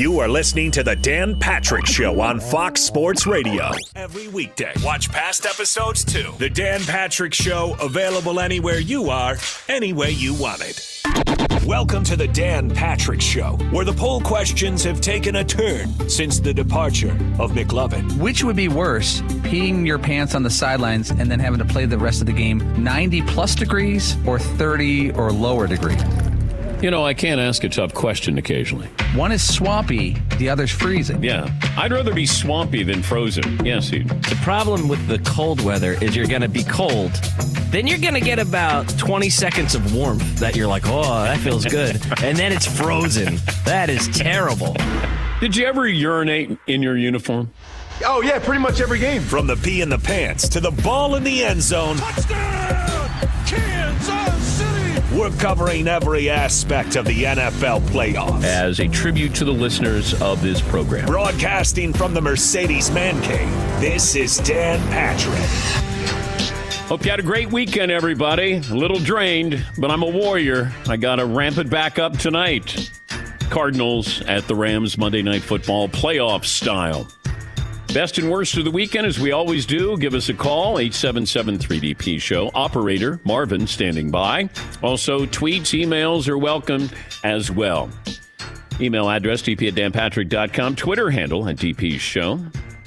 You are listening to the Dan Patrick Show on Fox Sports Radio. Every weekday. Watch past episodes too. The Dan Patrick Show, available anywhere you are, any way you want it. Welcome to the Dan Patrick Show, where the poll questions have taken a turn since the departure of McLovin. Which would be worse, peeing your pants on the sidelines and then having to play the rest of the game 90 plus degrees or 30 or lower degree? You know, I can't ask a tough question occasionally. One is swampy, the other's freezing. Yeah. I'd rather be swampy than frozen. Yes, Seton. The problem with the cold weather is you're going to be cold. Then you're going to get about 20 seconds of warmth that you're like, oh, that feels good. and then it's frozen. That is terrible. Did you ever urinate in your uniform? Oh, yeah, pretty much every game. From the pee in the pants to the ball in the end zone. Touchdown! Kansas City! We're covering every aspect of the NFL playoffs. As a tribute to the listeners of this program. Broadcasting from the Mercedes Man Cave, this is Dan Patrick. Hope you had a great weekend, everybody. A little drained, but I'm a warrior. I got to ramp it back up tonight. Cardinals at the Rams Monday Night Football playoff style. Best and worst of the weekend, as we always do, give us a call, 877-3DP Show. Operator Marvin standing by. Also, tweets, emails are welcome as well. Email address, dp at danpatrick.com. Twitter handle at DP Show,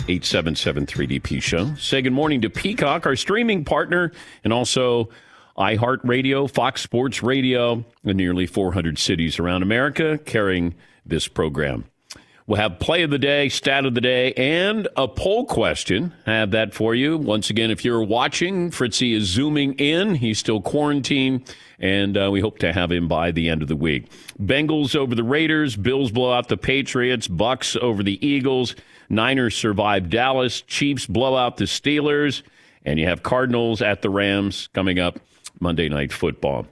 877-3DP Show. Say good morning to Peacock, our streaming partner, and also iHeartRadio, Fox Sports Radio, in nearly 400 cities around America carrying this program. We'll have play of the day, stat of the day, and a poll question. I have that for you. Once again, if you're watching, Fritzy is zooming in. He's still quarantined, and uh, we hope to have him by the end of the week. Bengals over the Raiders, Bills blow out the Patriots, Bucks over the Eagles, Niners survive Dallas, Chiefs blow out the Steelers, and you have Cardinals at the Rams coming up Monday Night Football.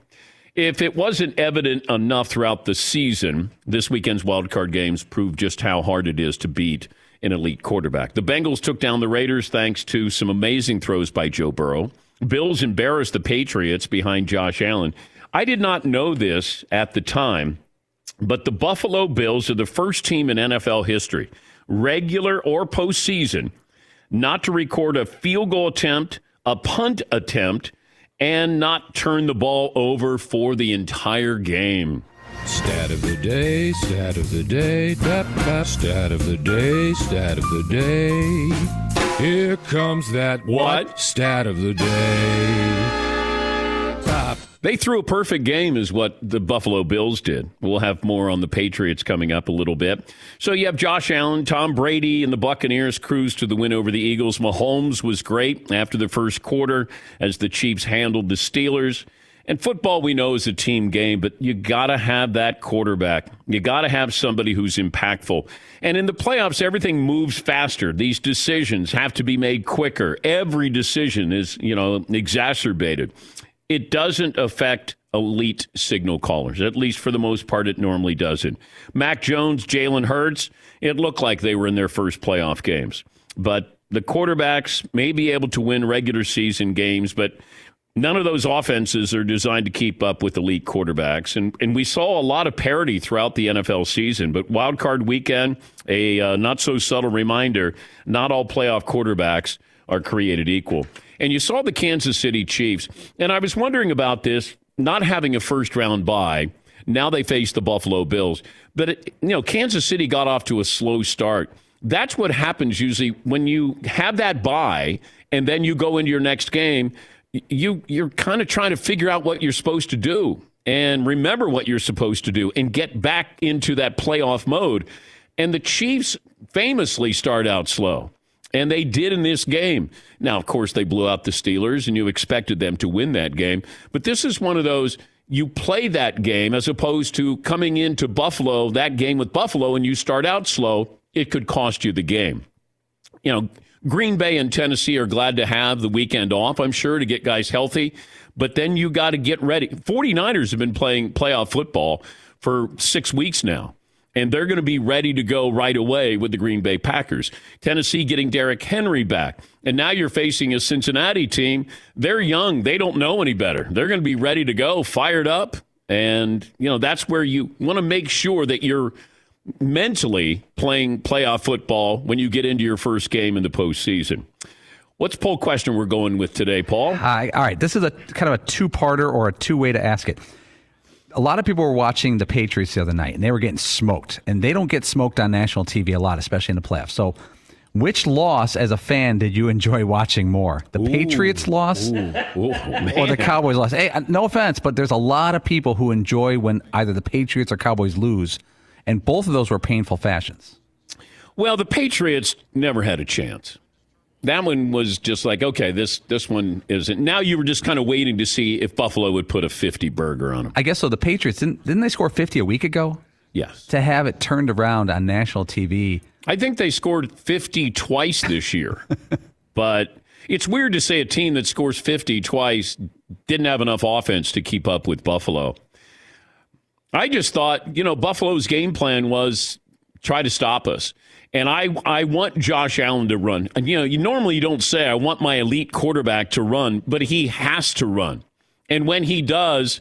If it wasn't evident enough throughout the season, this weekend's wildcard games proved just how hard it is to beat an elite quarterback. The Bengals took down the Raiders thanks to some amazing throws by Joe Burrow. Bills embarrassed the Patriots behind Josh Allen. I did not know this at the time, but the Buffalo Bills are the first team in NFL history, regular or postseason, not to record a field goal attempt, a punt attempt, and not turn the ball over for the entire game. Stat of the day, stat of the day, da, da, stat of the day, stat of the day. Here comes that What? stat of the day. They threw a perfect game, is what the Buffalo Bills did. We'll have more on the Patriots coming up a little bit. So you have Josh Allen, Tom Brady, and the Buccaneers cruise to the win over the Eagles. Mahomes was great after the first quarter as the Chiefs handled the Steelers. And football, we know, is a team game, but you got to have that quarterback. You got to have somebody who's impactful. And in the playoffs, everything moves faster. These decisions have to be made quicker. Every decision is, you know, exacerbated it doesn't affect elite signal callers. At least for the most part, it normally doesn't. Mac Jones, Jalen Hurts, it looked like they were in their first playoff games. But the quarterbacks may be able to win regular season games, but None of those offenses are designed to keep up with elite quarterbacks. And, and we saw a lot of parity throughout the NFL season. But wild card weekend, a uh, not so subtle reminder not all playoff quarterbacks are created equal. And you saw the Kansas City Chiefs. And I was wondering about this not having a first round bye. Now they face the Buffalo Bills. But, it, you know, Kansas City got off to a slow start. That's what happens usually when you have that bye and then you go into your next game you you're kind of trying to figure out what you're supposed to do and remember what you're supposed to do and get back into that playoff mode. And the Chiefs famously start out slow. And they did in this game. Now, of course, they blew out the Steelers, and you expected them to win that game. But this is one of those you play that game as opposed to coming into Buffalo, that game with Buffalo, and you start out slow. It could cost you the game. You know, Green Bay and Tennessee are glad to have the weekend off, I'm sure, to get guys healthy. But then you got to get ready. 49ers have been playing playoff football for six weeks now, and they're going to be ready to go right away with the Green Bay Packers. Tennessee getting Derrick Henry back. And now you're facing a Cincinnati team. They're young, they don't know any better. They're going to be ready to go, fired up. And, you know, that's where you want to make sure that you're mentally playing playoff football when you get into your first game in the postseason. What's poll question we're going with today, Paul? Hi. All right. This is a kind of a two-parter or a two-way to ask it. A lot of people were watching the Patriots the other night, and they were getting smoked. And they don't get smoked on national TV a lot, especially in the playoffs. So, which loss, as a fan, did you enjoy watching more? The ooh, Patriots loss ooh, ooh, or the Cowboys loss? Hey, no offense, but there's a lot of people who enjoy when either the Patriots or Cowboys lose and both of those were painful fashions. Well, the Patriots never had a chance. That one was just like, okay, this this one isn't. Now you were just kind of waiting to see if Buffalo would put a 50 burger on them. I guess so. The Patriots didn't didn't they score 50 a week ago? Yes. To have it turned around on national TV. I think they scored 50 twice this year. but it's weird to say a team that scores 50 twice didn't have enough offense to keep up with Buffalo. I just thought, you know, Buffalo's game plan was try to stop us. And I, I want Josh Allen to run. And, you know, you normally you don't say I want my elite quarterback to run, but he has to run. And when he does,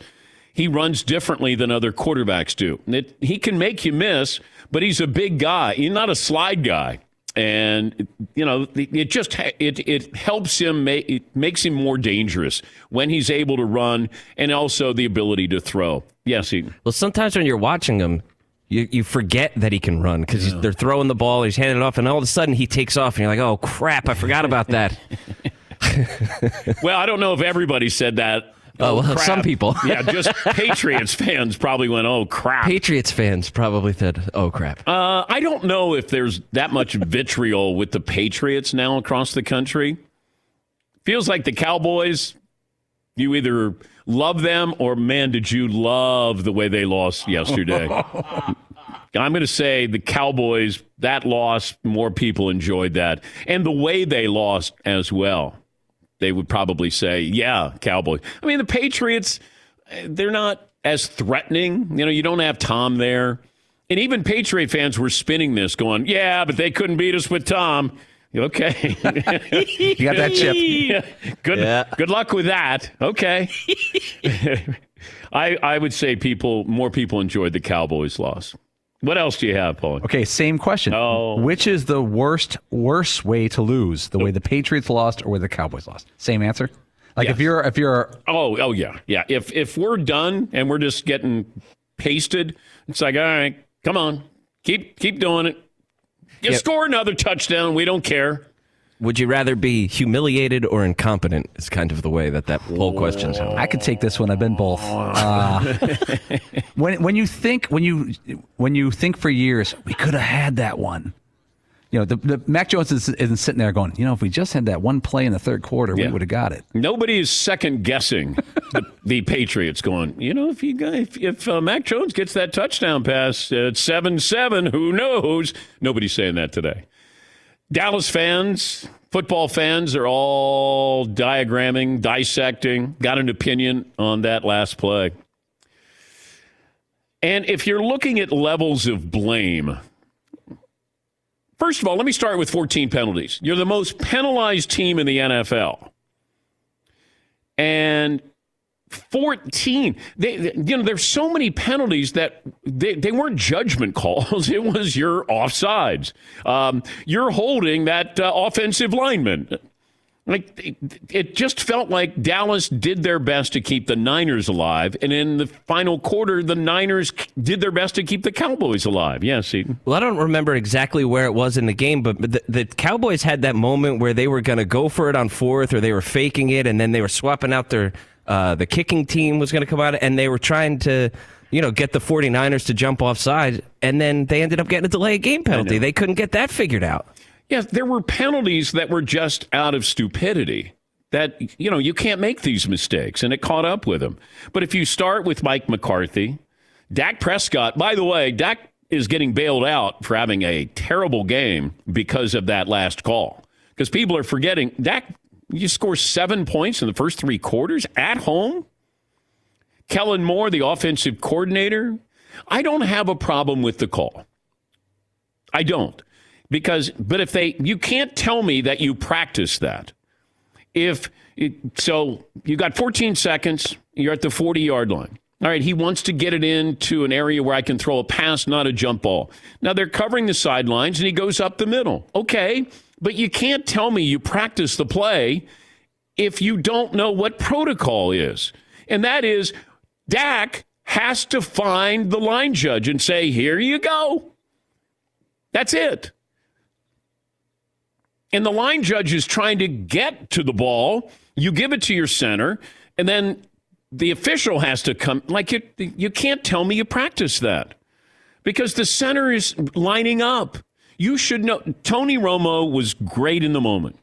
he runs differently than other quarterbacks do. It, he can make you miss, but he's a big guy. He's not a slide guy. And you know, it just it it helps him make it makes him more dangerous when he's able to run and also the ability to throw. Yes, he. Well, sometimes when you're watching him, you, you forget that he can run because yeah. they're throwing the ball, he's handing it off, and all of a sudden he takes off, and you're like, oh crap, I forgot about that. well, I don't know if everybody said that. Oh, well, some people. yeah, just Patriots fans probably went, oh, crap. Patriots fans probably said, oh, crap. Uh, I don't know if there's that much vitriol with the Patriots now across the country. Feels like the Cowboys, you either love them or man, did you love the way they lost yesterday? I'm going to say the Cowboys, that loss, more people enjoyed that. And the way they lost as well. They would probably say, yeah, Cowboys. I mean, the Patriots, they're not as threatening. You know, you don't have Tom there. And even Patriot fans were spinning this, going, yeah, but they couldn't beat us with Tom. Okay. you got that chip. Good yeah. good luck with that. Okay. I I would say people more people enjoyed the Cowboys loss. What else do you have, Paul? Okay, same question. Oh. Which is the worst worst way to lose? The way the Patriots lost or where the Cowboys lost? Same answer? Like yes. if you're if you're Oh, oh yeah. Yeah. If if we're done and we're just getting pasted, it's like, all right, come on. Keep keep doing it. You yep. score another touchdown. We don't care. Would you rather be humiliated or incompetent? Is kind of the way that that poll question's. I could take this one. I've been both. Uh, when when you think when you when you think for years, we could have had that one you know, the, the Mac Jones is, isn't sitting there going, you know, if we just had that one play in the third quarter, yeah. we would have got it. Nobody is second guessing the, the, Patriots going, you know, if you if, if uh, Mac Jones gets that touchdown pass at seven seven, who knows? Nobody's saying that today. Dallas fans, football fans are all diagramming, dissecting, got an opinion on that last play. And if you're looking at levels of blame, First of all, let me start with 14 penalties. You're the most penalized team in the NFL. And 14. They, you know, there's so many penalties that they, they weren't judgment calls. It was your offsides. Um, you're holding that uh, offensive lineman. Like it, it just felt like Dallas did their best to keep the Niners alive, and in the final quarter, the Niners did their best to keep the Cowboys alive. Yes, Seton. Well, I don't remember exactly where it was in the game, but the, the Cowboys had that moment where they were going to go for it on fourth, or they were faking it, and then they were swapping out their uh, the kicking team was going to come out, and they were trying to you know, get the 49ers to jump offside, and then they ended up getting a delay of game penalty. They couldn't get that figured out. Yes, there were penalties that were just out of stupidity. That, you know, you can't make these mistakes, and it caught up with him. But if you start with Mike McCarthy, Dak Prescott, by the way, Dak is getting bailed out for having a terrible game because of that last call. Because people are forgetting, Dak, you score seven points in the first three quarters at home. Kellen Moore, the offensive coordinator, I don't have a problem with the call. I don't because but if they you can't tell me that you practice that. If so you got 14 seconds you're at the 40 yard line. All right he wants to get it into an area where i can throw a pass not a jump ball. Now they're covering the sidelines and he goes up the middle. Okay but you can't tell me you practice the play if you don't know what protocol is. And that is dak has to find the line judge and say here you go. That's it and the line judge is trying to get to the ball. You give it to your center, and then the official has to come. Like you, you can't tell me you practice that because the center is lining up. You should know. Tony Romo was great in the moment.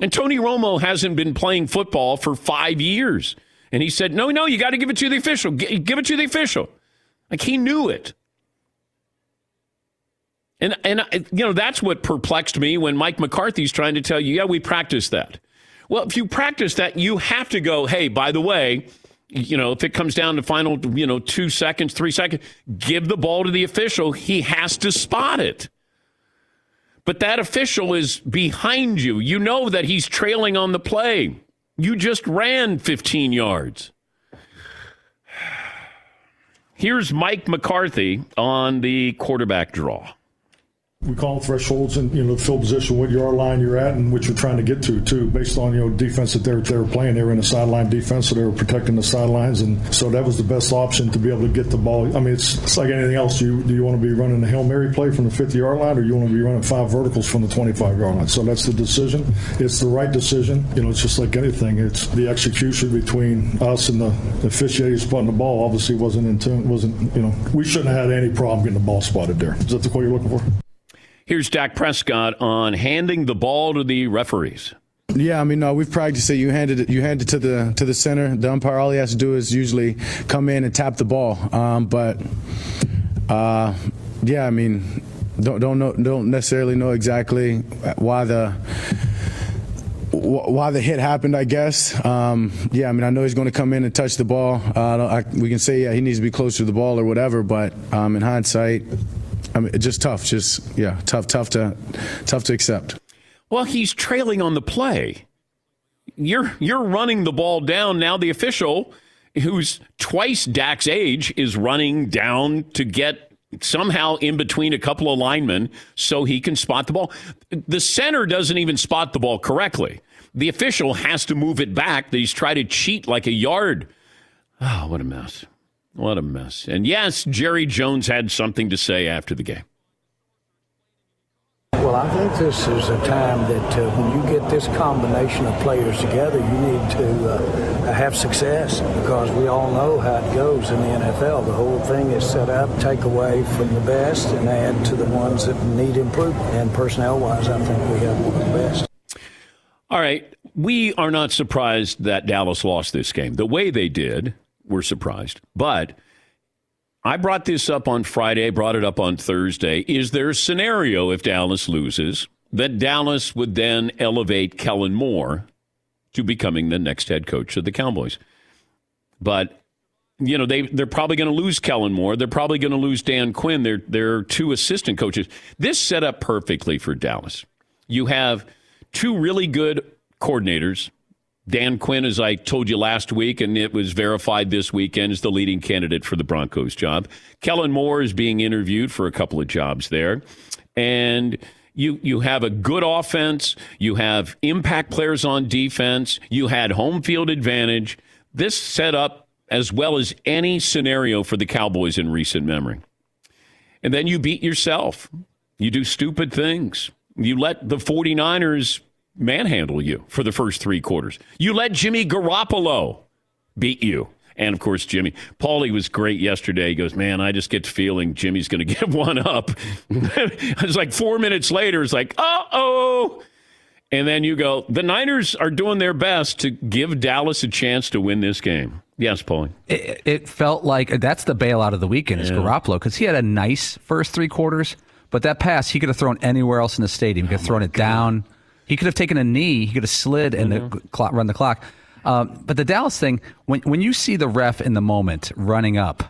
And Tony Romo hasn't been playing football for five years. And he said, no, no, you got to give it to the official. Give it to the official. Like he knew it. And and uh, you know that's what perplexed me when Mike McCarthy's trying to tell you, yeah, we practice that. Well, if you practice that, you have to go, hey, by the way, you know, if it comes down to final, you know, 2 seconds, 3 seconds, give the ball to the official. He has to spot it. But that official is behind you. You know that he's trailing on the play. You just ran 15 yards. Here's Mike McCarthy on the quarterback draw we call them thresholds and you know the field position, what yard line you're at, and what you're trying to get to too, based on you know defense that they're they were playing. They were in a sideline defense, so they were protecting the sidelines, and so that was the best option to be able to get the ball. I mean, it's, it's like anything else. Do you do you want to be running the hail mary play from the 50 yard line, or you want to be running five verticals from the 25 yard line? So that's the decision. It's the right decision. You know, it's just like anything. It's the execution between us and the officiating spotting the ball. Obviously, wasn't in tune. Wasn't you know we shouldn't have had any problem getting the ball spotted there. Is that the call you're looking for? Here's Dak Prescott on handing the ball to the referees. Yeah, I mean, no, we've practiced it. You handed it, you hand it to the to the center. The umpire, all he has to do is usually come in and tap the ball. Um, but uh, yeah, I mean, don't don't know, don't necessarily know exactly why the why the hit happened, I guess. Um, yeah, I mean, I know he's going to come in and touch the ball. Uh, I, we can say, yeah, he needs to be closer to the ball or whatever, but um, in hindsight, I mean, just tough. Just yeah, tough, tough to tough to accept. Well, he's trailing on the play. You're you're running the ball down now. The official, who's twice Dak's age, is running down to get somehow in between a couple of linemen so he can spot the ball. The center doesn't even spot the ball correctly. The official has to move it back. He's trying to cheat like a yard. Oh, what a mess. What a mess. And yes, Jerry Jones had something to say after the game. Well, I think this is a time that uh, when you get this combination of players together, you need to uh, have success because we all know how it goes in the NFL. The whole thing is set up, take away from the best and add to the ones that need improvement. And personnel wise, I think we have one of the best. All right. We are not surprised that Dallas lost this game. The way they did, we're surprised. But I brought this up on Friday, brought it up on Thursday. Is there a scenario if Dallas loses that Dallas would then elevate Kellen Moore to becoming the next head coach of the Cowboys? But you know they they're probably going to lose Kellen Moore. They're probably going to lose Dan Quinn. They're they're two assistant coaches. This set up perfectly for Dallas. You have two really good coordinators Dan Quinn, as I told you last week, and it was verified this weekend, is the leading candidate for the Broncos job. Kellen Moore is being interviewed for a couple of jobs there. And you you have a good offense, you have impact players on defense, you had home field advantage. This set up as well as any scenario for the Cowboys in recent memory. And then you beat yourself. You do stupid things. You let the 49ers manhandle you for the first three quarters. You let Jimmy Garoppolo beat you. And of course, Jimmy. Paulie was great yesterday. He goes, Man, I just get the feeling Jimmy's going to give one up. it's like four minutes later, it's like, Uh oh. And then you go, The Niners are doing their best to give Dallas a chance to win this game. Yes, Paulie. It, it felt like that's the bailout of the weekend is Yeah. Garoppolo because he had a nice first three quarters, but that pass he could have thrown anywhere else in the stadium. He could have thrown it down. He could have taken a knee. He could have slid and the clock, run the clock. Um, but the Dallas thing, when when you see the ref in the moment running up,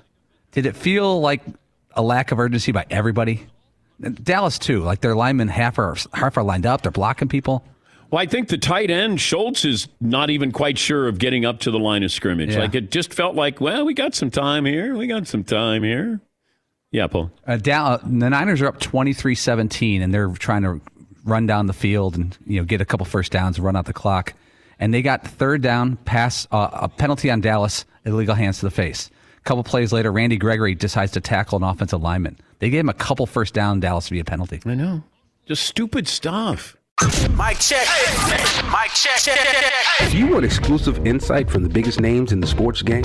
did it feel like a lack of urgency by everybody? Dallas too, like their linemen half are half are lined up. They're blocking people. Well, I think the tight end Schultz is not even quite sure of getting up to the line of scrimmage. Yeah. Like it just felt like, well, we got some time here. We got some time here. Yeah, Paul. Uh, Dallas, the Niners are up 23-17, and they're trying to run down the field and you know get a couple first downs and run out the clock. And they got third down, pass uh, a penalty on Dallas, illegal hands to the face. A couple plays later, Randy Gregory decides to tackle an offensive lineman. They gave him a couple first down, Dallas via penalty. I know, just stupid stuff. Mike check. Mike check. If you want exclusive insight from the biggest names in the sports game,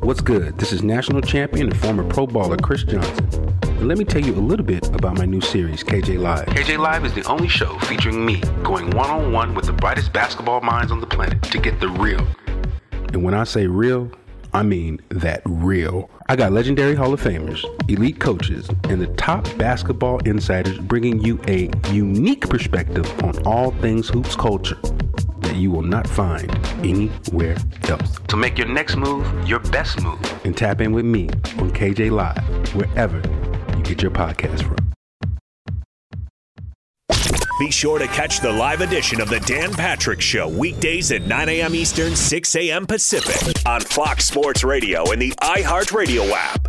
what's good? This is national champion and former pro baller Chris Johnson. And let me tell you a little bit about my new series, KJ Live. KJ Live is the only show featuring me going one on one with the brightest basketball minds on the planet to get the real. And when I say real, I mean that real. I got legendary Hall of Famers, elite coaches, and the top basketball insiders bringing you a unique perspective on all things hoops culture that you will not find anywhere else. So make your next move your best move and tap in with me on KJ Live, wherever get your podcast from. Be sure to catch the live edition of the Dan Patrick Show weekdays at 9 a.m. Eastern, 6 a.m. Pacific on Fox Sports Radio and the iHeartRadio app.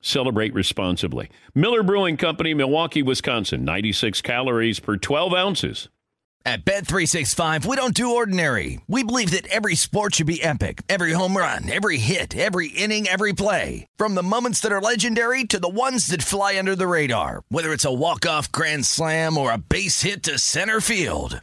Celebrate responsibly. Miller Brewing Company, Milwaukee, Wisconsin. 96 calories per 12 ounces. At Bet365, we don't do ordinary. We believe that every sport should be epic. Every home run, every hit, every inning, every play. From the moments that are legendary to the ones that fly under the radar. Whether it's a walk-off grand slam or a base hit to center field.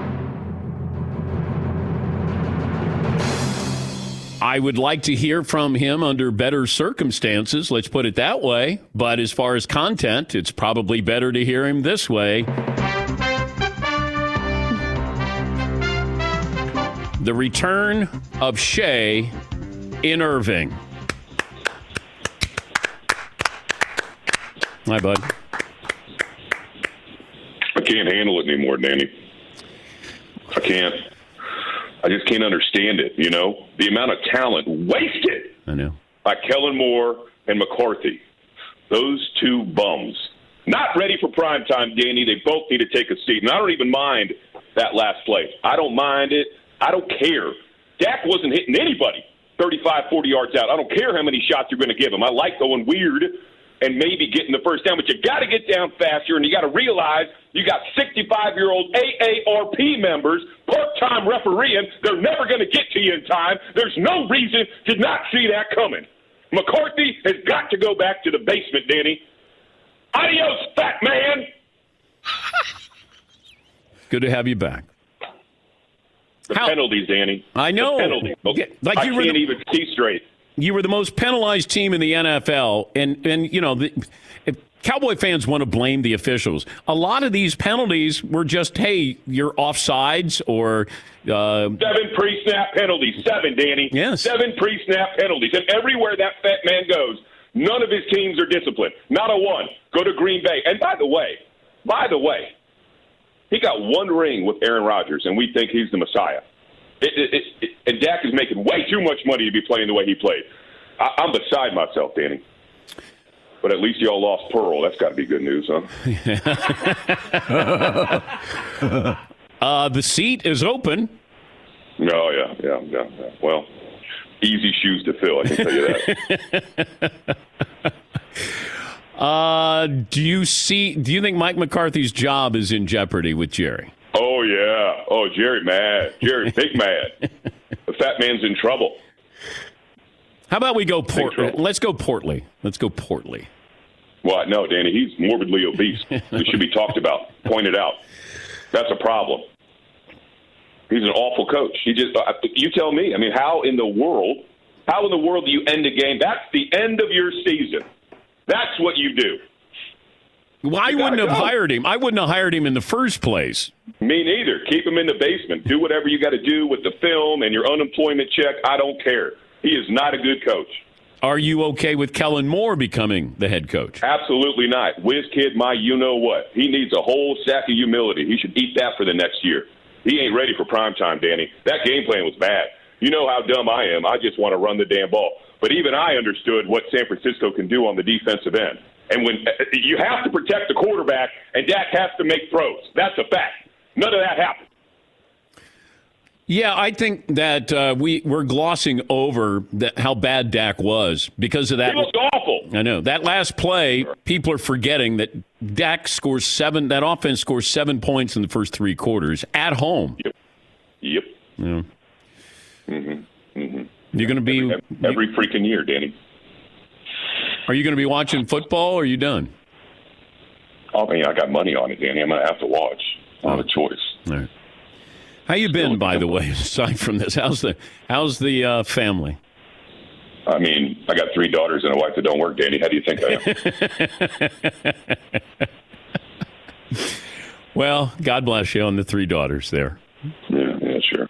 I would like to hear from him under better circumstances, let's put it that way. But as far as content, it's probably better to hear him this way. The return of Shea in Irving. Hi, bud. I can't handle it anymore, Danny. I can't. I just can't understand it. You know, the amount of talent wasted. I know. By Kellen Moore and McCarthy, those two bums, not ready for prime time, Danny. They both need to take a seat, and I don't even mind that last play. I don't mind it. I don't care. Dak wasn't hitting anybody 35, 40 yards out. I don't care how many shots you're going to give him. I like going weird and maybe getting the first down, but you got to get down faster, and you got to realize you got 65 year old AARP members part time refereeing. They're never going to get to you in time. There's no reason to not see that coming. McCarthy has got to go back to the basement, Danny. Adios, fat man. Good to have you back. The penalties, Danny. I know. The penalties. Okay. Like I you can't the- even see straight. You were the most penalized team in the NFL, and and you know the. If Cowboy fans want to blame the officials. A lot of these penalties were just, hey, you're offsides or uh, Seven pre-snap penalties. Seven, Danny. Yes. Seven pre-snap penalties. And everywhere that fat man goes, none of his teams are disciplined. Not a one. Go to Green Bay. And by the way, by the way, he got one ring with Aaron Rodgers, and we think he's the Messiah. It, it, and Dak is making way too much money to be playing the way he played. I, I'm beside myself, Danny. But at least y'all lost Pearl. That's got to be good news, huh? uh, the seat is open. Oh yeah, yeah, yeah. yeah. Well, easy shoes to fill. I can tell you that. Uh, do you see? Do you think Mike McCarthy's job is in jeopardy with Jerry? Oh. Jerry mad. Jerry big mad. The fat man's in trouble. How about we go Port? Let's go Portly. Let's go Portly. Well, no, Danny, he's morbidly obese. It should be talked about, pointed out. That's a problem. He's an awful coach. He just, uh, you tell me. I mean, how in the world, how in the world do you end a game? That's the end of your season. That's what you do. Well, I wouldn't have go. hired him. I wouldn't have hired him in the first place. Me neither. Keep him in the basement. Do whatever you got to do with the film and your unemployment check. I don't care. He is not a good coach. Are you okay with Kellen Moore becoming the head coach? Absolutely not. Whiz kid, my you know what. He needs a whole sack of humility. He should eat that for the next year. He ain't ready for prime time, Danny. That game plan was bad. You know how dumb I am. I just want to run the damn ball. But even I understood what San Francisco can do on the defensive end. And when you have to protect the quarterback, and Dak has to make throws. That's a fact. None of that happened. Yeah, I think that uh, we we're glossing over that, how bad Dak was because of that. He looked awful. I know that last play. People are forgetting that Dak scores seven. That offense scores seven points in the first three quarters at home. Yep. Yep. Yeah. Mm-hmm. Mm-hmm. You're going to be every, every freaking year, Danny. Are you going to be watching football? or Are you done? Oh, man, I got money on it, Danny. I'm going to have to watch. I have a choice. All right. How you been, by the way? Aside from this, how's the how's the uh, family? I mean, I got three daughters and a wife that don't work, Danny. How do you think I am? Well, God bless you on the three daughters there. yeah, yeah, sure.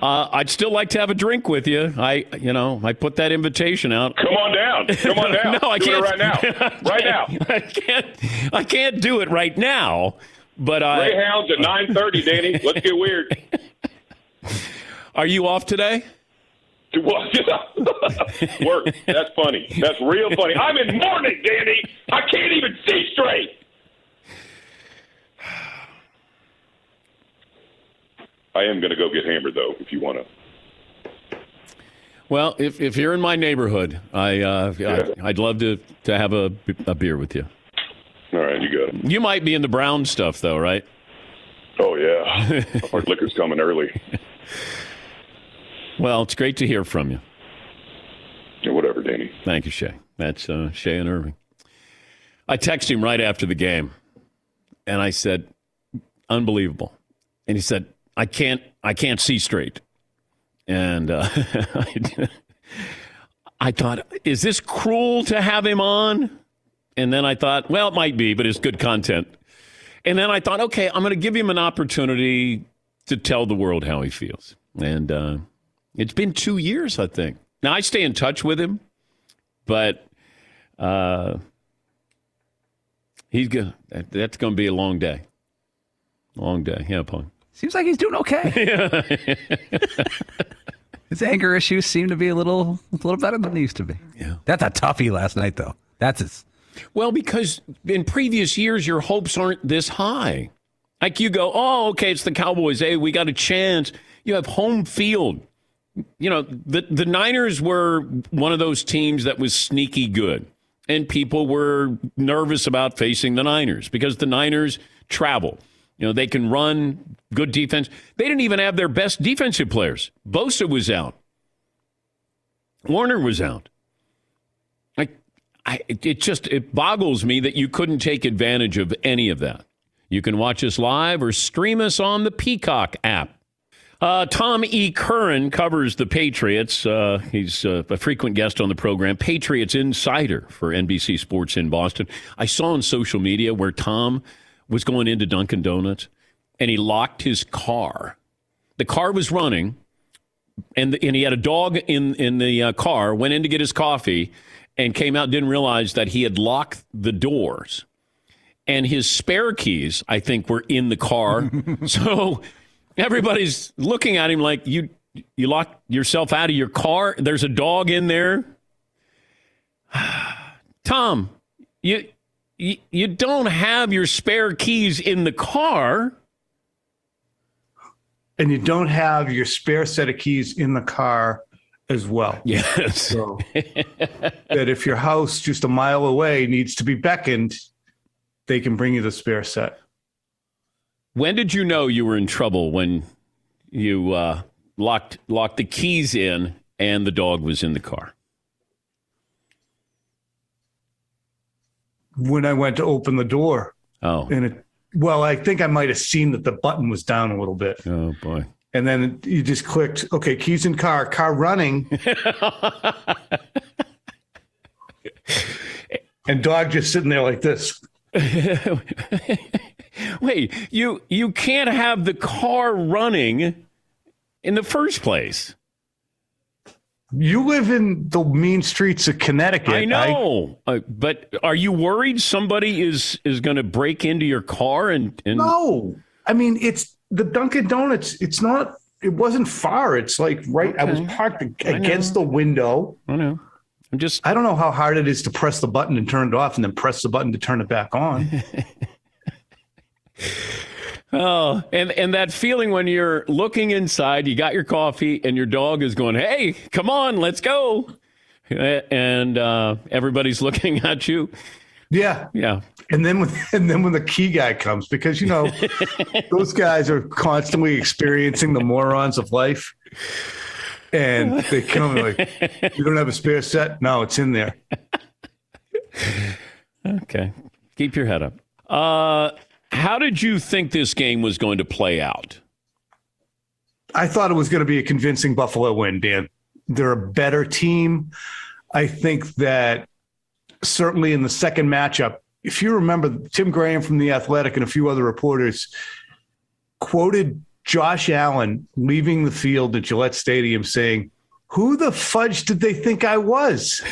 Uh, I'd still like to have a drink with you. I, you know, I put that invitation out. Come on down. Come on down. no, I Do can't it right now. Right now. I can't. I can't do it right now. But I. Greyhounds at 9.30, Danny. Let's get weird. Are you off today? Work. That's funny. That's real funny. I'm in mourning, Danny. I can't even see straight. I am going to go get hammered though. If you want to. Well, if, if you're in my neighborhood, I, uh, Yeah. I would love to to have a, a beer with you. All right, you got it. You might be in the brown stuff though, right? Oh yeah, our liquor's coming early. Well, it's great to hear from you. Yeah, whatever, Danny. Thank you, Shea. That's uh, Shea and Irving. I texted him right after the game, and I said, "Unbelievable," and he said, "I can't, I can't see straight." And uh, I thought, "Is this cruel to have him on?" And then I thought, "Well, it might be, but it's good content." And then I thought, "Okay, I'm going to give him an opportunity to tell the world how he feels." And uh, it's been two years, I think. Now I stay in touch with him, but uh, he's going. That's going to be a long day. Long day. Yeah, Pong. Seems like he's doing okay. His anger issues seem to be a little, a little better than they used to be. Yeah, that's a toughie last night, though. That's his. Well, because in previous years, your hopes aren't this high. Like you go, oh, okay, it's the Cowboys. Hey, we got a chance. You have home field. You know, the the Niners were one of those teams that was sneaky good, and people were nervous about facing the Niners because the Niners travel. You know, they can run good defense. They didn't even have their best defensive players. Bosa was out. Warner was out. I, it it just it boggles me that you couldn't take advantage of any of that. You can watch us live or stream us on the Peacock app. Uh, Tom E. Curran covers the Patriots. Uh, he's uh, a frequent guest on the program, Patriots Insider for NBC Sports in Boston. I saw on social media where Tom was going into Dunkin' Donuts and he locked his car. The car was running, and and he had a dog in in the uh, car. Went in to get his coffee, and came out. Didn't realize that he had locked the doors, and his spare keys, I think, were in the car. so everybody's looking at him like you you locked yourself out of your car. There's a dog in there. Tom, you, you you don't have your spare keys in the car. and you don't have your spare set of keys in the car as well. Yes. So that if your house just a mile away needs to be beckoned, they can bring you the spare set. When did you know you were in trouble when you uh, locked locked the keys in and the dog was in the car? When I went to open the door, Oh, and it, well, I think I might have seen that the button was down a little bit. oh boy. And then you just clicked, okay, keys in car, car running. and dog just sitting there like this. Wait, you you can't have the car running in the first place. You live in the mean streets of Connecticut. I know, uh, but are you worried somebody is is going to break into your car and, and No, I mean it's the Dunkin' Donuts. It's not. It wasn't far. It's like right. I was parked against the window. I know. I'm just. I don't know how hard it is to press the button and turn it off, and then press the button to turn it back on. Oh, and and that feeling when you're looking inside, you got your coffee, and your dog is going, "Hey, come on, let's go," and uh, everybody's looking at you. yeah, Yeah, and then when and then when the key guy comes, because you know those guys are constantly experiencing the morons of life, and they come like, "You don't have a spare set? No, it's in there." Okay. Keep your head up. Uh, how did you think this game was going to play out? I thought it was going to be a convincing Buffalo win, Dan. They're a better team. I think that certainly in the second matchup, if you remember, Tim Graham from The Athletic and a few other reporters quoted Josh Allen leaving the field at Gillette Stadium saying, Who the fudge did they think I was?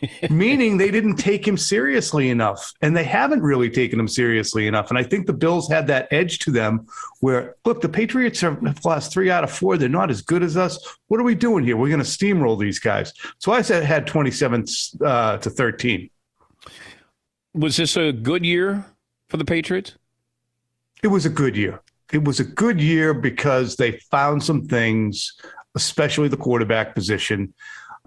meaning they didn't take him seriously enough. And they haven't really taken him seriously enough. And I think the Bills had that edge to them where, look, the Patriots have lost three out of four. They're not as good as us. What are we doing here? We're going to steamroll these guys. So I said had 27 uh, to 13. Was this a good year for the Patriots? It was a good year. It was a good year because they found some things, especially the quarterback position.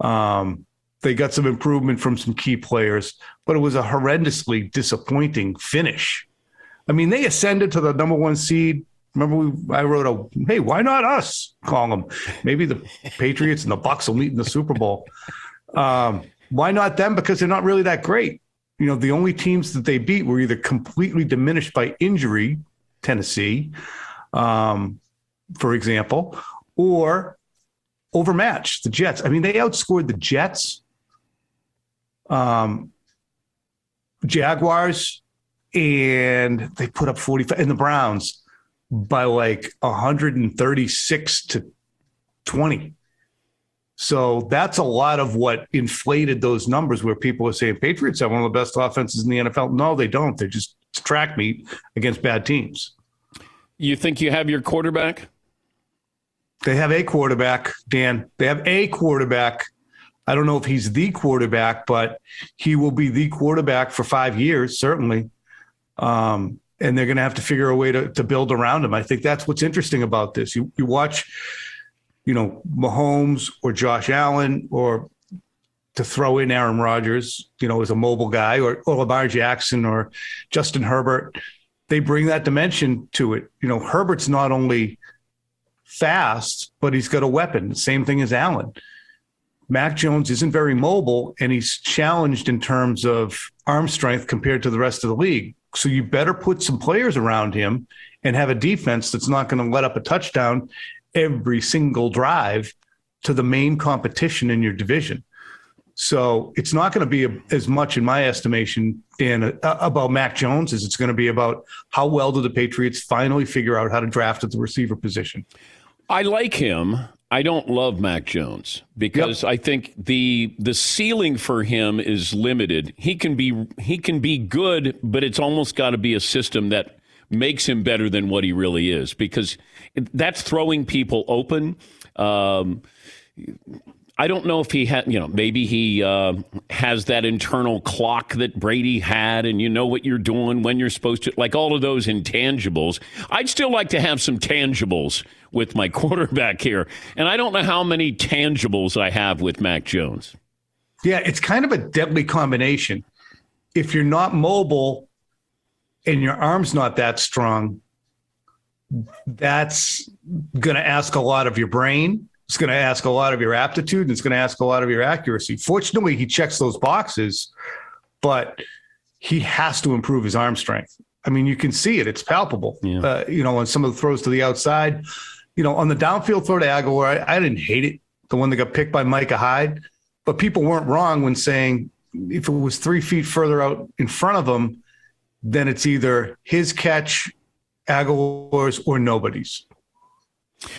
Um, they got some improvement from some key players, but it was a horrendously disappointing finish. I mean, they ascended to the number one seed. Remember, we, I wrote a hey, why not us? Them. Maybe the Patriots and the Bucs will meet in the Super Bowl. Um, why not them? Because they're not really that great. You know, the only teams that they beat were either completely diminished by injury, Tennessee, um, for example, or overmatched the Jets. I mean, they outscored the Jets um, Jaguars, and they put up 45 and the Browns by like 136 to 20. So that's a lot of what inflated those numbers where people are saying Patriots have one of the best offenses in the NFL. No, they don't. They're just track meet against bad teams. You think you have your quarterback? They have a quarterback, Dan. They have a quarterback I don't know if he's the quarterback, but he will be the quarterback for five years, certainly. Um, and they're going to have to figure a way to, to build around him. I think that's what's interesting about this. You, you watch, you know, Mahomes or Josh Allen or to throw in Aaron Rodgers, you know, as a mobile guy or, or Lamar Jackson or Justin Herbert. They bring that dimension to it. You know, Herbert's not only fast, but he's got a weapon. Same thing as Allen. Mac Jones isn't very mobile and he's challenged in terms of arm strength compared to the rest of the league. So you better put some players around him and have a defense that's not going to let up a touchdown every single drive to the main competition in your division. So it's not going to be a, as much, in my estimation, Dan, uh, about Mac Jones as it's going to be about how well do the Patriots finally figure out how to draft at the receiver position. I like him. I don't love Mac Jones because yep. I think the the ceiling for him is limited. He can be he can be good, but it's almost got to be a system that makes him better than what he really is because that's throwing people open. Um, I don't know if he had, you know, maybe he uh, has that internal clock that Brady had, and you know what you're doing when you're supposed to, like all of those intangibles. I'd still like to have some tangibles with my quarterback here, and I don't know how many tangibles I have with Mac Jones. Yeah, it's kind of a deadly combination. If you're not mobile and your arm's not that strong, that's going to ask a lot of your brain it's going to ask a lot of your aptitude and it's going to ask a lot of your accuracy. Fortunately, he checks those boxes, but he has to improve his arm strength. I mean, you can see it; it's palpable. Yeah. Uh, you know, on some of the throws to the outside, you know, on the downfield throw to Agholor, I, I didn't hate it. The one that got picked by Micah Hyde, but people weren't wrong when saying if it was three feet further out in front of him, then it's either his catch, Agholor's, or nobody's.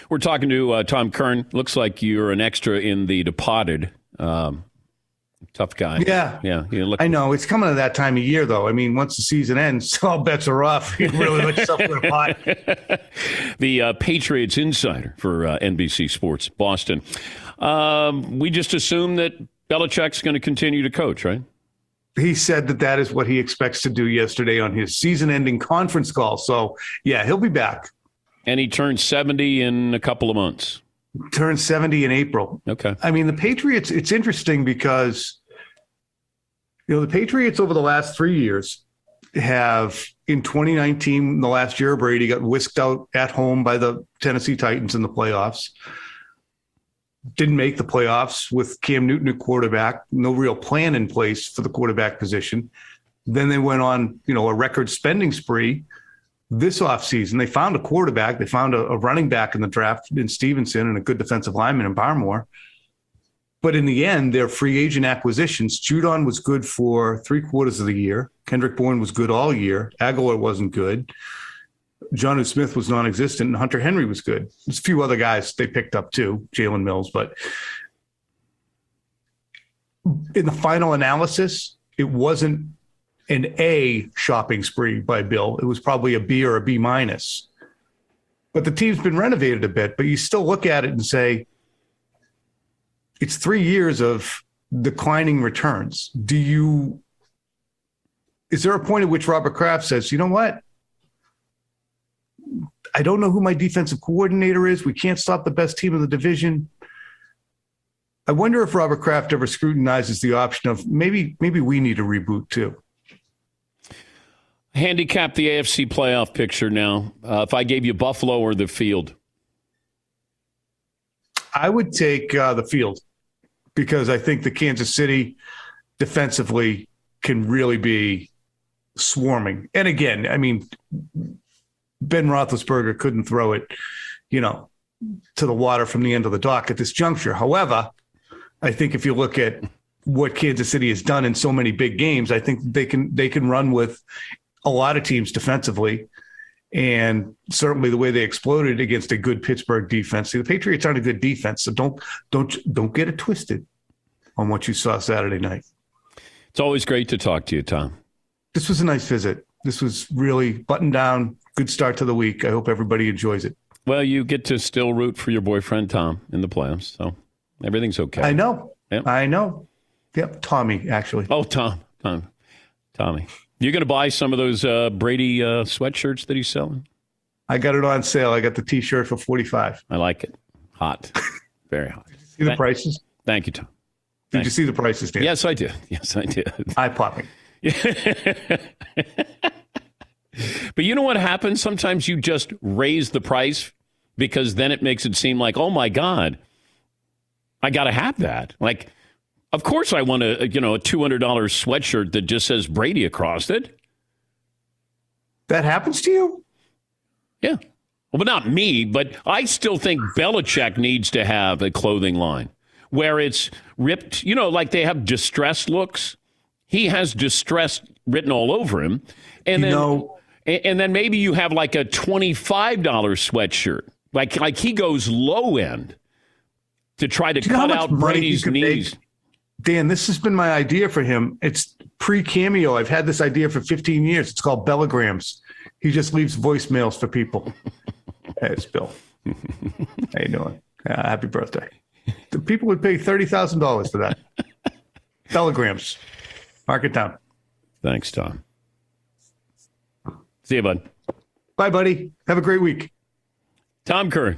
We're talking to uh, Tom Curran. Looks like you're an extra in The Departed. Um, tough guy. Yeah, yeah. You look- I know it's coming to that time of year, though. I mean, once the season ends, all bets are off. You really let yourself in a pot. the uh, Patriots insider for uh, NBC Sports Boston. Um, we just assume that Belichick's going to continue to coach, right? He said that that is what he expects to do yesterday on his season-ending conference call. So, yeah, he'll be back. And he turns 70 in a couple of months. Turns 70 in April. Okay. I mean, the Patriots, it's interesting because, you know, the Patriots over the last three years have, in 2019, the last year, Brady got whisked out at home by the Tennessee Titans in the playoffs. Didn't make the playoffs with Cam Newton at quarterback, no real plan in place for the quarterback position. Then they went on, you know, a record spending spree this offseason, they found a quarterback. They found a, a, running back in the draft in Stevenson and a good defensive lineman in Barmore. But in the end, their free agent acquisitions, Judon was good for three quarters of the year. Kendrick Bourne was good all year. Agholor wasn't good. Jonnu Smith was non existent, and Hunter Henry was good. There's a few other guys they picked up too, Jalen Mills. But in the final analysis, it wasn't an A shopping spree by Bill. It was probably a B or a B minus. But the team's been renovated a bit, but you still look at it and say, it's three years of declining returns. Do you, is there a point at which Robert Kraft says, you know what? I don't know who my defensive coordinator is. We can't stop the best team in the division. I wonder if Robert Kraft ever scrutinizes the option of maybe maybe we need a reboot too. Handicap the AFC playoff picture now. Uh, if I gave you Buffalo or the field, I would take uh, the field because I think the Kansas City defensively can really be swarming. And again, I mean, Ben Roethlisberger couldn't throw it, you know, to the water from the end of the dock at this juncture. However, I think if you look at what Kansas City has done in so many big games, I think they can they can run with a lot of teams defensively. And certainly the way they exploded against a good Pittsburgh defense. See, the Patriots aren't a good defense, so don't don't don't get it twisted on what you saw Saturday night. It's always great to talk to you, Tom. This was a nice visit. This was really buttoned down. Good start to the week. I hope everybody enjoys it. Well, you get to still root for your boyfriend Tom in the playoffs, so everything's okay. I know. Yep. I know. Yep, Tommy actually. Oh, Tom, Tom, Tommy. You're going to buy some of those uh, Brady uh, sweatshirts that he's selling? I got it on sale. I got the T-shirt for forty five. I like it. Hot, very hot. see the prices? Thank you, Tom. Did you see the prices? Dan? Yes, I did. Yes, I did. Eye popping. but you know what happens? Sometimes you just raise the price because then it makes it seem like, oh my God, I got to have that. Like, of course I want a you know a two hundred dollars sweatshirt that just says Brady across it. That happens to you? Yeah. Well, but not me, but I still think Belichick needs to have a clothing line where it's ripped, you know, like they have distressed looks. He has distressed written all over him. And you then know, and then maybe you have like a $25 sweatshirt. Like like he goes low end to try to cut out Brady's knees. Make? Dan, this has been my idea for him. It's pre cameo. I've had this idea for 15 years. It's called Bellagrams. He just leaves voicemails for people. hey, it's Bill. How you doing? Uh, happy birthday. The people would pay thirty thousand dollars for that. Bellagrams. Mark it down. Thanks, Tom. See you, bud. Bye, buddy. Have a great week. Tom Curran.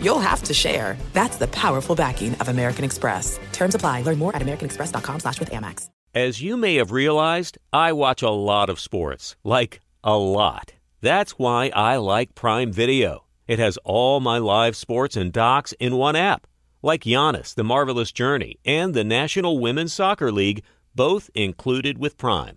you'll have to share. That's the powerful backing of American Express. Terms apply. Learn more at americanexpress.com slash with Amex. As you may have realized, I watch a lot of sports. Like, a lot. That's why I like Prime Video. It has all my live sports and docs in one app. Like Giannis, The Marvelous Journey, and the National Women's Soccer League, both included with Prime.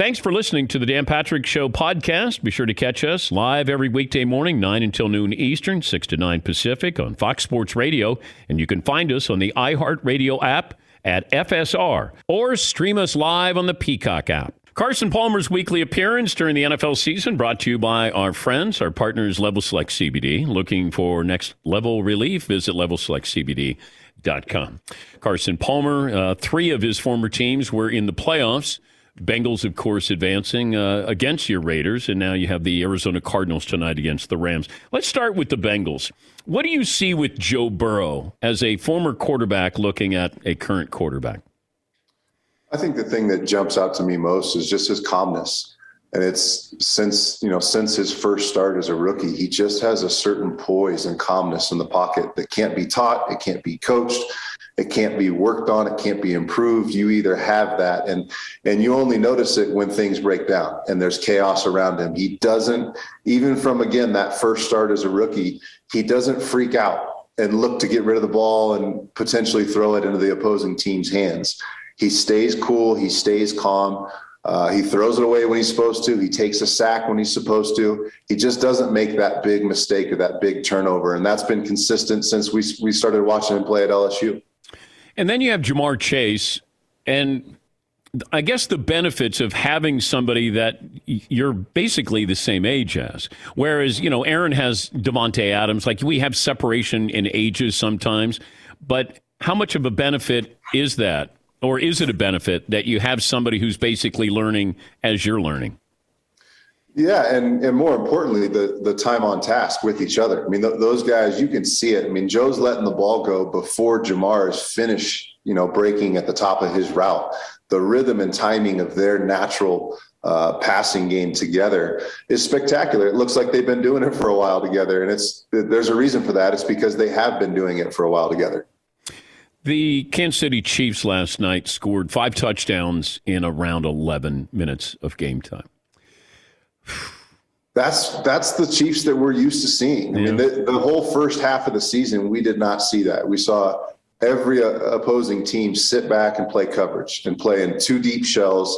Thanks for listening to the Dan Patrick Show podcast. Be sure to catch us live every weekday morning, 9 until noon Eastern, 6 to 9 Pacific on Fox Sports Radio. And you can find us on the iHeartRadio app at FSR or stream us live on the Peacock app. Carson Palmer's weekly appearance during the NFL season brought to you by our friends, our partners, Level Select CBD. Looking for next level relief? Visit levelselectcbd.com. Carson Palmer, uh, three of his former teams were in the playoffs. Bengals, of course, advancing uh, against your Raiders, and now you have the Arizona Cardinals tonight against the Rams. Let's start with the Bengals. What do you see with Joe Burrow as a former quarterback looking at a current quarterback? I think the thing that jumps out to me most is just his calmness. And it's since, you know, since his first start as a rookie, he just has a certain poise and calmness in the pocket that can't be taught, it can't be coached, it can't be worked on, it can't be improved. You either have that and and you only notice it when things break down and there's chaos around him. He doesn't even from again that first start as a rookie, he doesn't freak out and look to get rid of the ball and potentially throw it into the opposing team's hands he stays cool. He stays calm. Uh, he throws it away when he's supposed to. He takes a sack when he's supposed to. He just doesn't make that big mistake or that big turnover, and that's been consistent since we we started watching him play at LSU. And then you have Ja'Marr Chase, and I guess the benefits of having somebody that you're basically the same age as. Whereas, you know, Aaron has Davante Adams. Like we have separation in ages sometimes, but how much of a benefit is that or is it a benefit that you have somebody who's basically learning as you're learning? Yeah, and and more importantly, the the time on task with each other. I mean, th- those guys, you can see it. I mean, Joe's letting the ball go before Ja'Marr's finish, you know, breaking at the top of his route. The rhythm and timing of their natural uh, passing game together is spectacular. It looks like they've been doing it for a while together, and it's there's a reason for that. It's because they have been doing it for a while together. The Kansas City Chiefs last night scored five touchdowns in around 11 minutes of game time. That's that's the Chiefs that we're used to seeing. I mean, the, the, whole first half of the season, we did not see that. We saw every uh, opposing team sit back and play coverage and play in two deep shells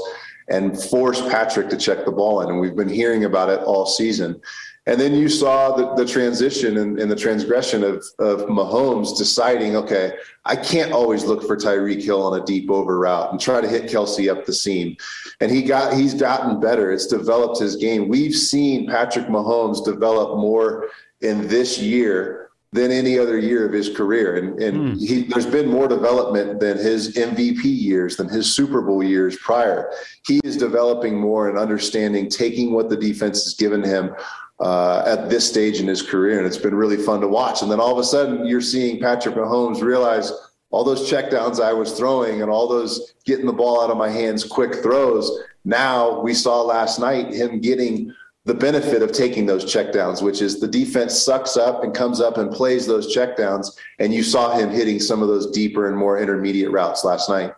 and force Patrick to check the ball in. And we've been hearing about it all season. And then you saw the, the transition and, and, the transgression of, of Mahomes deciding, okay, I can't always look for Tyreek Hill on a deep over route and try to hit Kelce up the seam. And he got he's gotten better. It's developed his game. We've seen Patrick Mahomes develop more in this year than any other year of his career. And, and mm. he, there's been more development than his MVP years, than his Super Bowl years prior. He is developing more and understanding, taking what the defense has given him, uh, at this stage in his career, and it's been really fun to watch. And then all of a sudden, you're seeing Patrick Mahomes realize all those checkdowns I was throwing and all those getting the ball out of my hands quick throws. Now we saw last night him getting the benefit of taking those checkdowns, which is the defense sucks up and comes up and plays those checkdowns. And you saw him hitting some of those deeper and more intermediate routes last night.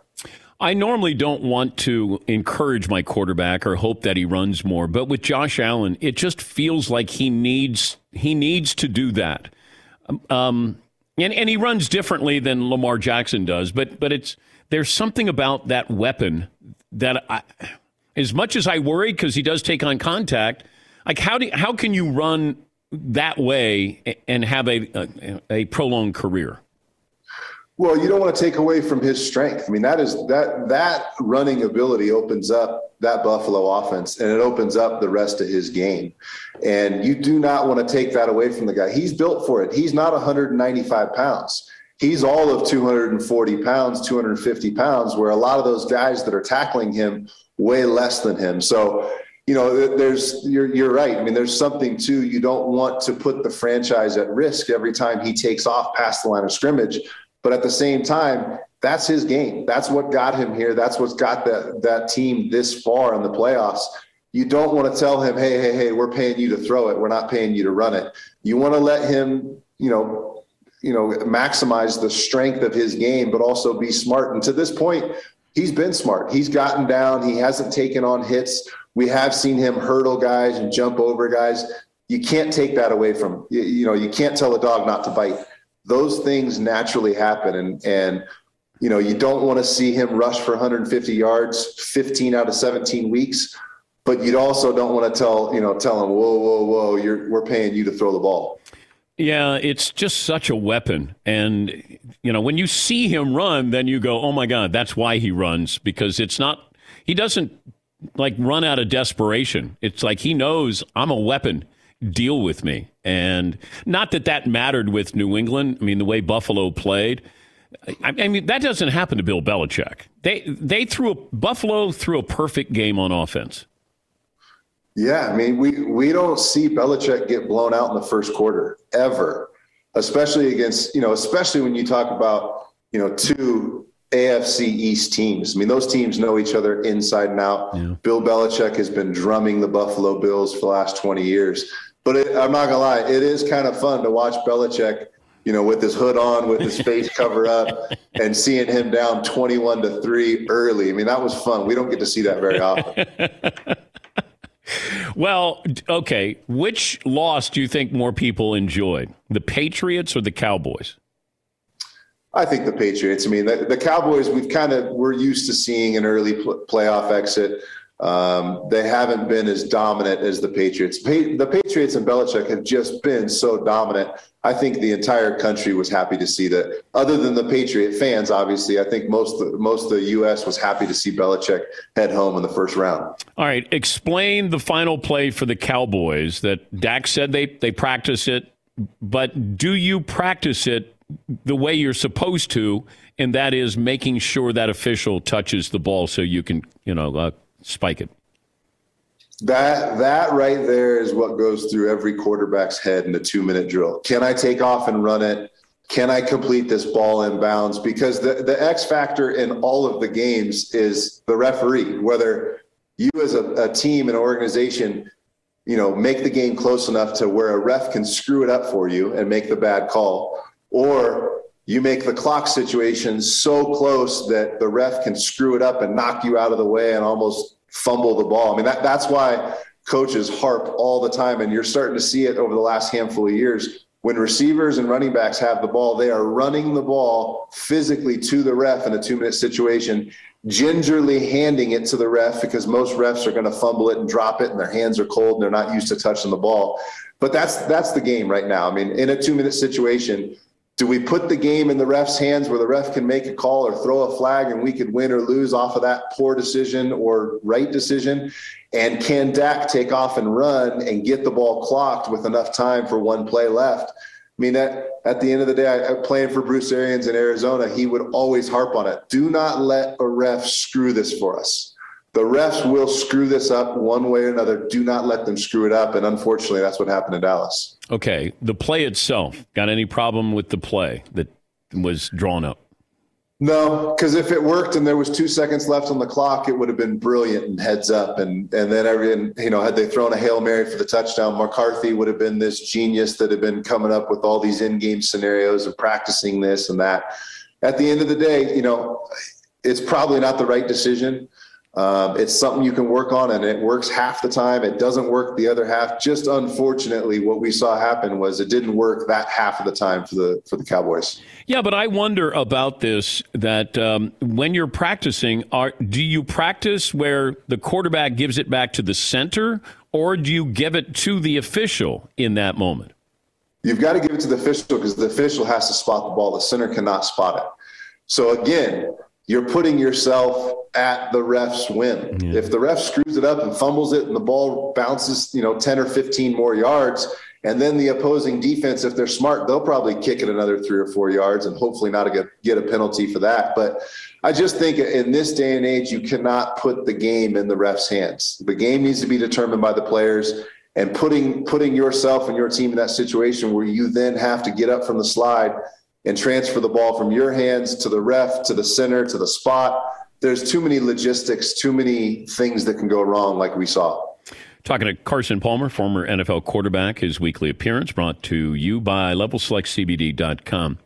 I normally don't want to encourage my quarterback or hope that he runs more, but with Josh Allen, it just feels like he needs he needs to do that. Um, and and he runs differently than Lamar Jackson does, but but it's there's something about that weapon that I, as much as I worry because he does take on contact, like how do how can you run that way and have a, a, a prolonged career? Well, you don't want to take away from his strength. I mean, that is that that running ability opens up that Buffalo offense and it opens up the rest of his game. And you do not want to take that away from the guy. He's built for it. He's not 195 pounds. He's all of 240 pounds, 250 pounds, where a lot of those guys that are tackling him weigh less than him. So you know, there's you're you're right. I mean, there's something too. You don't want to put the franchise at risk every time he takes off past the line of scrimmage. But at the same time, that's his game. That's what got him here. That's what's got that that team this far in the playoffs. You don't want to tell him, hey, hey, hey, we're paying you to throw it. We're not paying you to run it. You want to let him, you know, you know, maximize the strength of his game, but also be smart. And to this point, he's been smart. He's gotten down. He hasn't taken on hits we have seen him hurdle guys and jump over guys. You can't take that away from you, you know. You can't tell a dog not to bite. Those things naturally happen, and and you know you don't want to see him rush for 150 yards 15 out of 17 weeks, but you also don't want to tell you know tell him whoa whoa whoa you're we're paying you to throw the ball. Yeah, it's just such a weapon. And, you know, when you see him run, then you go, oh my God, that's why he runs, because it's not, he doesn't like run out of desperation. It's like he knows I'm a weapon. Deal with me. And not that that mattered with New England. I mean, the way Buffalo played. I, I mean, that doesn't happen to Bill Belichick. They they threw a, Buffalo threw a perfect game on offense. Yeah, I mean, we we don't see Belichick get blown out in the first quarter ever, especially against you know, especially when you talk about you know two AFC East teams. I mean, those teams know each other inside and out. Yeah. Bill Belichick has been drumming the Buffalo Bills for the last 20 years. But it, I'm not gonna lie, it is kind of fun to watch Belichick, you know, with his hood on, with his face cover up, and seeing him down 21 to three early. I mean, that was fun. We don't get to see that very often. well, okay. Which loss do you think more people enjoyed, the Patriots or the Cowboys? I think the Patriots. I mean, the, the Cowboys. We've kind of we're used to seeing an early pl- playoff exit. Um, they haven't been as dominant as the Patriots. Pa- the Patriots and Belichick have just been so dominant. I think the entire country was happy to see that. Other than the Patriot fans, obviously, I think most most of the U.S. was happy to see Belichick head home in the first round. All right, explain the final play for the Cowboys. That Dak said they they practice it, but do you practice it the way you're supposed to, and that is making sure that official touches the ball so you can, you know, uh, spike it. That that right there is what goes through every quarterback's head in a two minute drill. Can I take off and run it? Can I complete this ball in bounds? Because the, the X factor in all of the games is the referee, whether you as a, a team and organization, you know, make the game close enough to where a ref can screw it up for you and make the bad call, or you make the clock situation so close that the ref can screw it up and knock you out of the way and almost fumble the ball. I mean, that, that's why coaches harp all the time, and you're starting to see it over the last handful of years. When receivers and running backs have the ball, they are running the ball physically to the ref in a two minute situation, gingerly handing it to the ref because most refs are going to fumble it and drop it, and their hands are cold and they're not used to touching the ball. But that's that's the game right now. I mean, in a two minute situation, do we put the game in the ref's hands where the ref can make a call or throw a flag and we could win or lose off of that poor decision or right decision? And can Dak take off and run and get the ball clocked with enough time for one play left? I mean, at the end of the day, I, playing for Bruce Arians in Arizona, he would always harp on it. Do not let a ref screw this for us. The refs will screw this up one way or another. Do not let them screw it up. And unfortunately, that's what happened in Dallas. Okay, the play itself. Got any problem with the play that was drawn up? No, because if it worked and there was two seconds left on the clock, it would have been brilliant and heads up. And and then every you know had they thrown a hail mary for the touchdown, McCarthy would have been this genius that had been coming up with all these in-game scenarios and practicing this and that. At the end of the day, you know, it's probably not the right decision. Um, it's something you can work on, and it works half the time. It doesn't work the other half. Just unfortunately, what we saw happen was it didn't work that half of the time for the for the Cowboys. Yeah, but I wonder about this. That um, when you're practicing, are do you practice where the quarterback gives it back to the center, or do you give it to the official in that moment? You've got to give it to the official because the official has to spot the ball. The center cannot spot it. So again, you're putting yourself at the ref's whim. Yeah. If the ref screws it up and fumbles it and the ball bounces, you know, 10 or 15 more yards, and then the opposing defense, if they're smart, they'll probably kick it another three or four yards and hopefully not get, get a penalty for that. But I just think in this day and age, you cannot put the game in the ref's hands. The game needs to be determined by the players and putting putting yourself and your team in that situation where you then have to get up from the slide and transfer the ball from your hands to the ref to the center to the spot there's too many logistics too many things that can go wrong like we saw Talking to Carson Palmer, former NFL quarterback, his weekly appearance brought to you by LevelSelectCBD.com.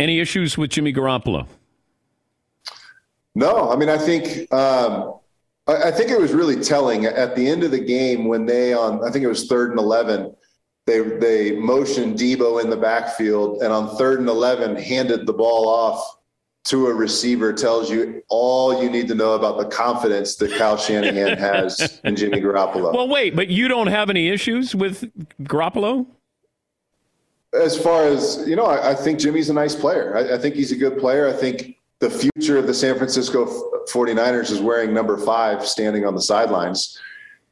Any issues with Jimmy Garoppolo? No, I mean, I think um, I, I think it was really telling at the end of the game when they on I think it was third and eleven. They they motioned Deebo in the backfield, and on third and eleven, handed the ball off to a receiver tells you all you need to know about the confidence that Kyle Shanahan has in Jimmy Garoppolo. Well, wait, but you don't have any issues with Garoppolo? As far as, you know, I, I think Jimmy's a nice player. I, I, think he's a good player. I think the future of the San Francisco 49ers is wearing number five standing on the sidelines.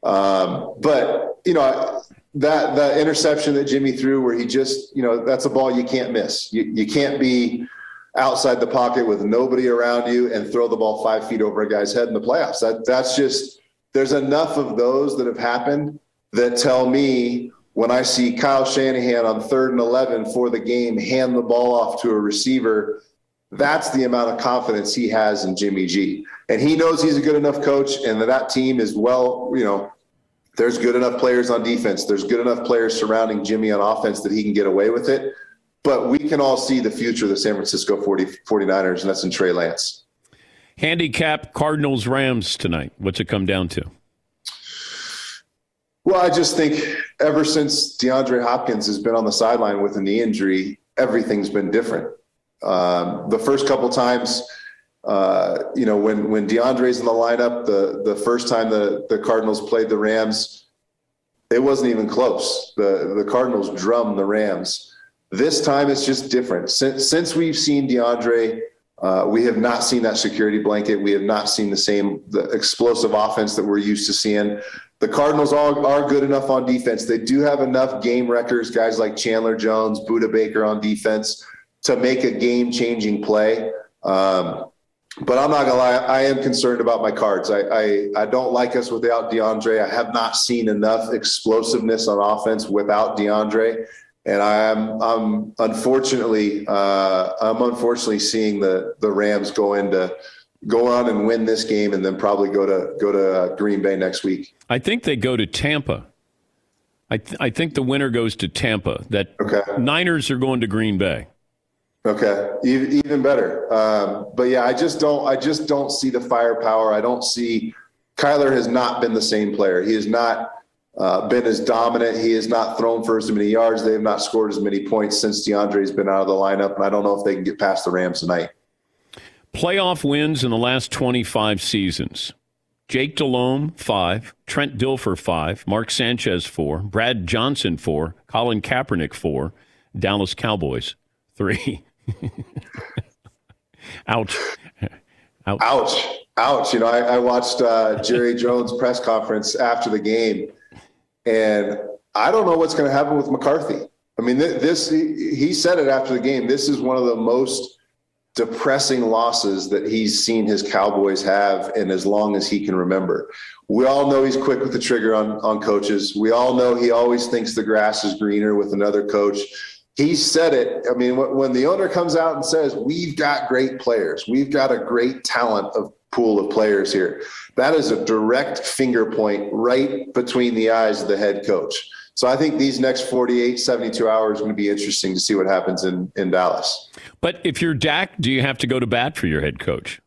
Um, but, you know, that, that interception that Jimmy threw where he just, you know, that's a ball you can't miss. You, you can't be – outside the pocket with nobody around you and throw the ball five feet over a guy's head in the playoffs. That that's just there's enough of those that have happened that tell me when I see Kyle Shanahan on third and eleven for the game hand the ball off to a receiver, that's the amount of confidence he has in Jimmy G. And he knows he's a good enough coach and that, that team is well, you know, there's good enough players on defense. There's good enough players surrounding Jimmy on offense that he can get away with it. But we can all see the future of the San Francisco 40, 49ers, and that's in Trey Lance. Handicap Cardinals Rams tonight. What's it come down to? Well, I just think ever since DeAndre Hopkins has been on the sideline with a knee injury, everything's been different. Um, the first couple times, uh, you know, when when DeAndre's in the lineup, the the first time the the Cardinals played the Rams, it wasn't even close. The the Cardinals drummed the Rams. This time it's just different. Since, since we've seen DeAndre, uh, we have not seen that security blanket. We have not seen the same the explosive offense that we're used to seeing. The Cardinals are, are good enough on defense. They do have enough game records, guys like Chandler Jones, Budda Baker on defense, to make a game changing play. Um, but I'm not gonna lie, I am concerned about my cards. I, I, I don't like us without DeAndre. I have not seen enough explosiveness on offense without DeAndre and I'm I'm unfortunately uh, I'm unfortunately seeing the the Rams go into go on and win this game, and then probably go to go to uh, Green Bay next week. I think they go to Tampa. I th- I think the winner goes to Tampa. That okay. Niners are going to Green Bay. Okay, even, even better. Um, but yeah, I just don't I just don't see the firepower. I don't see Kyler has not been the same player. He is not uh, been as dominant. He has not thrown for as many yards. They have not scored as many points since DeAndre's been out of the lineup. And I don't know if they can get past the Rams tonight. Playoff wins in the last 25 seasons. Jake Delhomme, five. Trent Dilfer, five. Mark Sanchez, four. Brad Johnson, four. Colin Kaepernick, four. Dallas Cowboys, three. Ouch. Ouch. Ouch. Ouch. You know, I, I watched uh, Jerry Jones' press conference after the game and I don't know what's going to happen with McCarthy. I mean, this, he said it after the game. This is one of the most depressing losses that he's seen his Cowboys have in as long as he can remember. We all know he's quick with the trigger on, on coaches. We all know he always thinks the grass is greener with another coach. He said it. I mean, when the owner comes out and says, We've got great players, we've got a great talent of pool of players here. That is a direct finger point right between the eyes of the head coach. So I think these next 48, 72 hours are going to be interesting to see what happens in, in Dallas. But if you're Dak, do you have to go to bat for your head coach?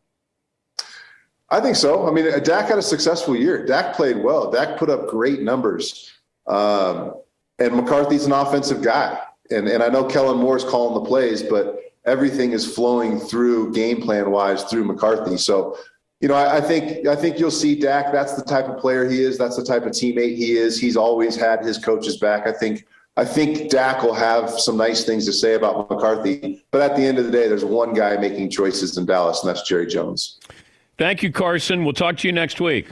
I think so. I mean, Dak had a successful year. Dak played well. Dak put up great numbers. Um, and McCarthy's an offensive guy. And, and I know Kellen Moore's calling the plays, but everything is flowing through game plan wise through McCarthy. So you know, I, I, think I think you'll see Dak. That's the type of player he is. That's the type of teammate he is. He's always had his coaches back. I think I think Dak will have some nice things to say about McCarthy. But at the end of the day, there's one guy making choices in Dallas, and that's Jerry Jones. Thank you, Carson. We'll talk to you next week.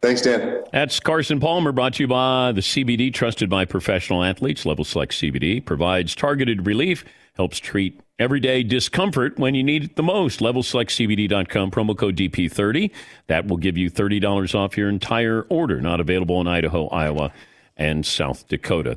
Thanks, Dan. That's Carson Palmer, brought to you by the CBD, trusted by professional athletes. Level Select CBD provides targeted relief, helps treat everyday discomfort when you need it the most. LevelSelectCBD.com, promo code DP30. That will give you $30 off your entire order. Not available in Idaho, Iowa, and South Dakota.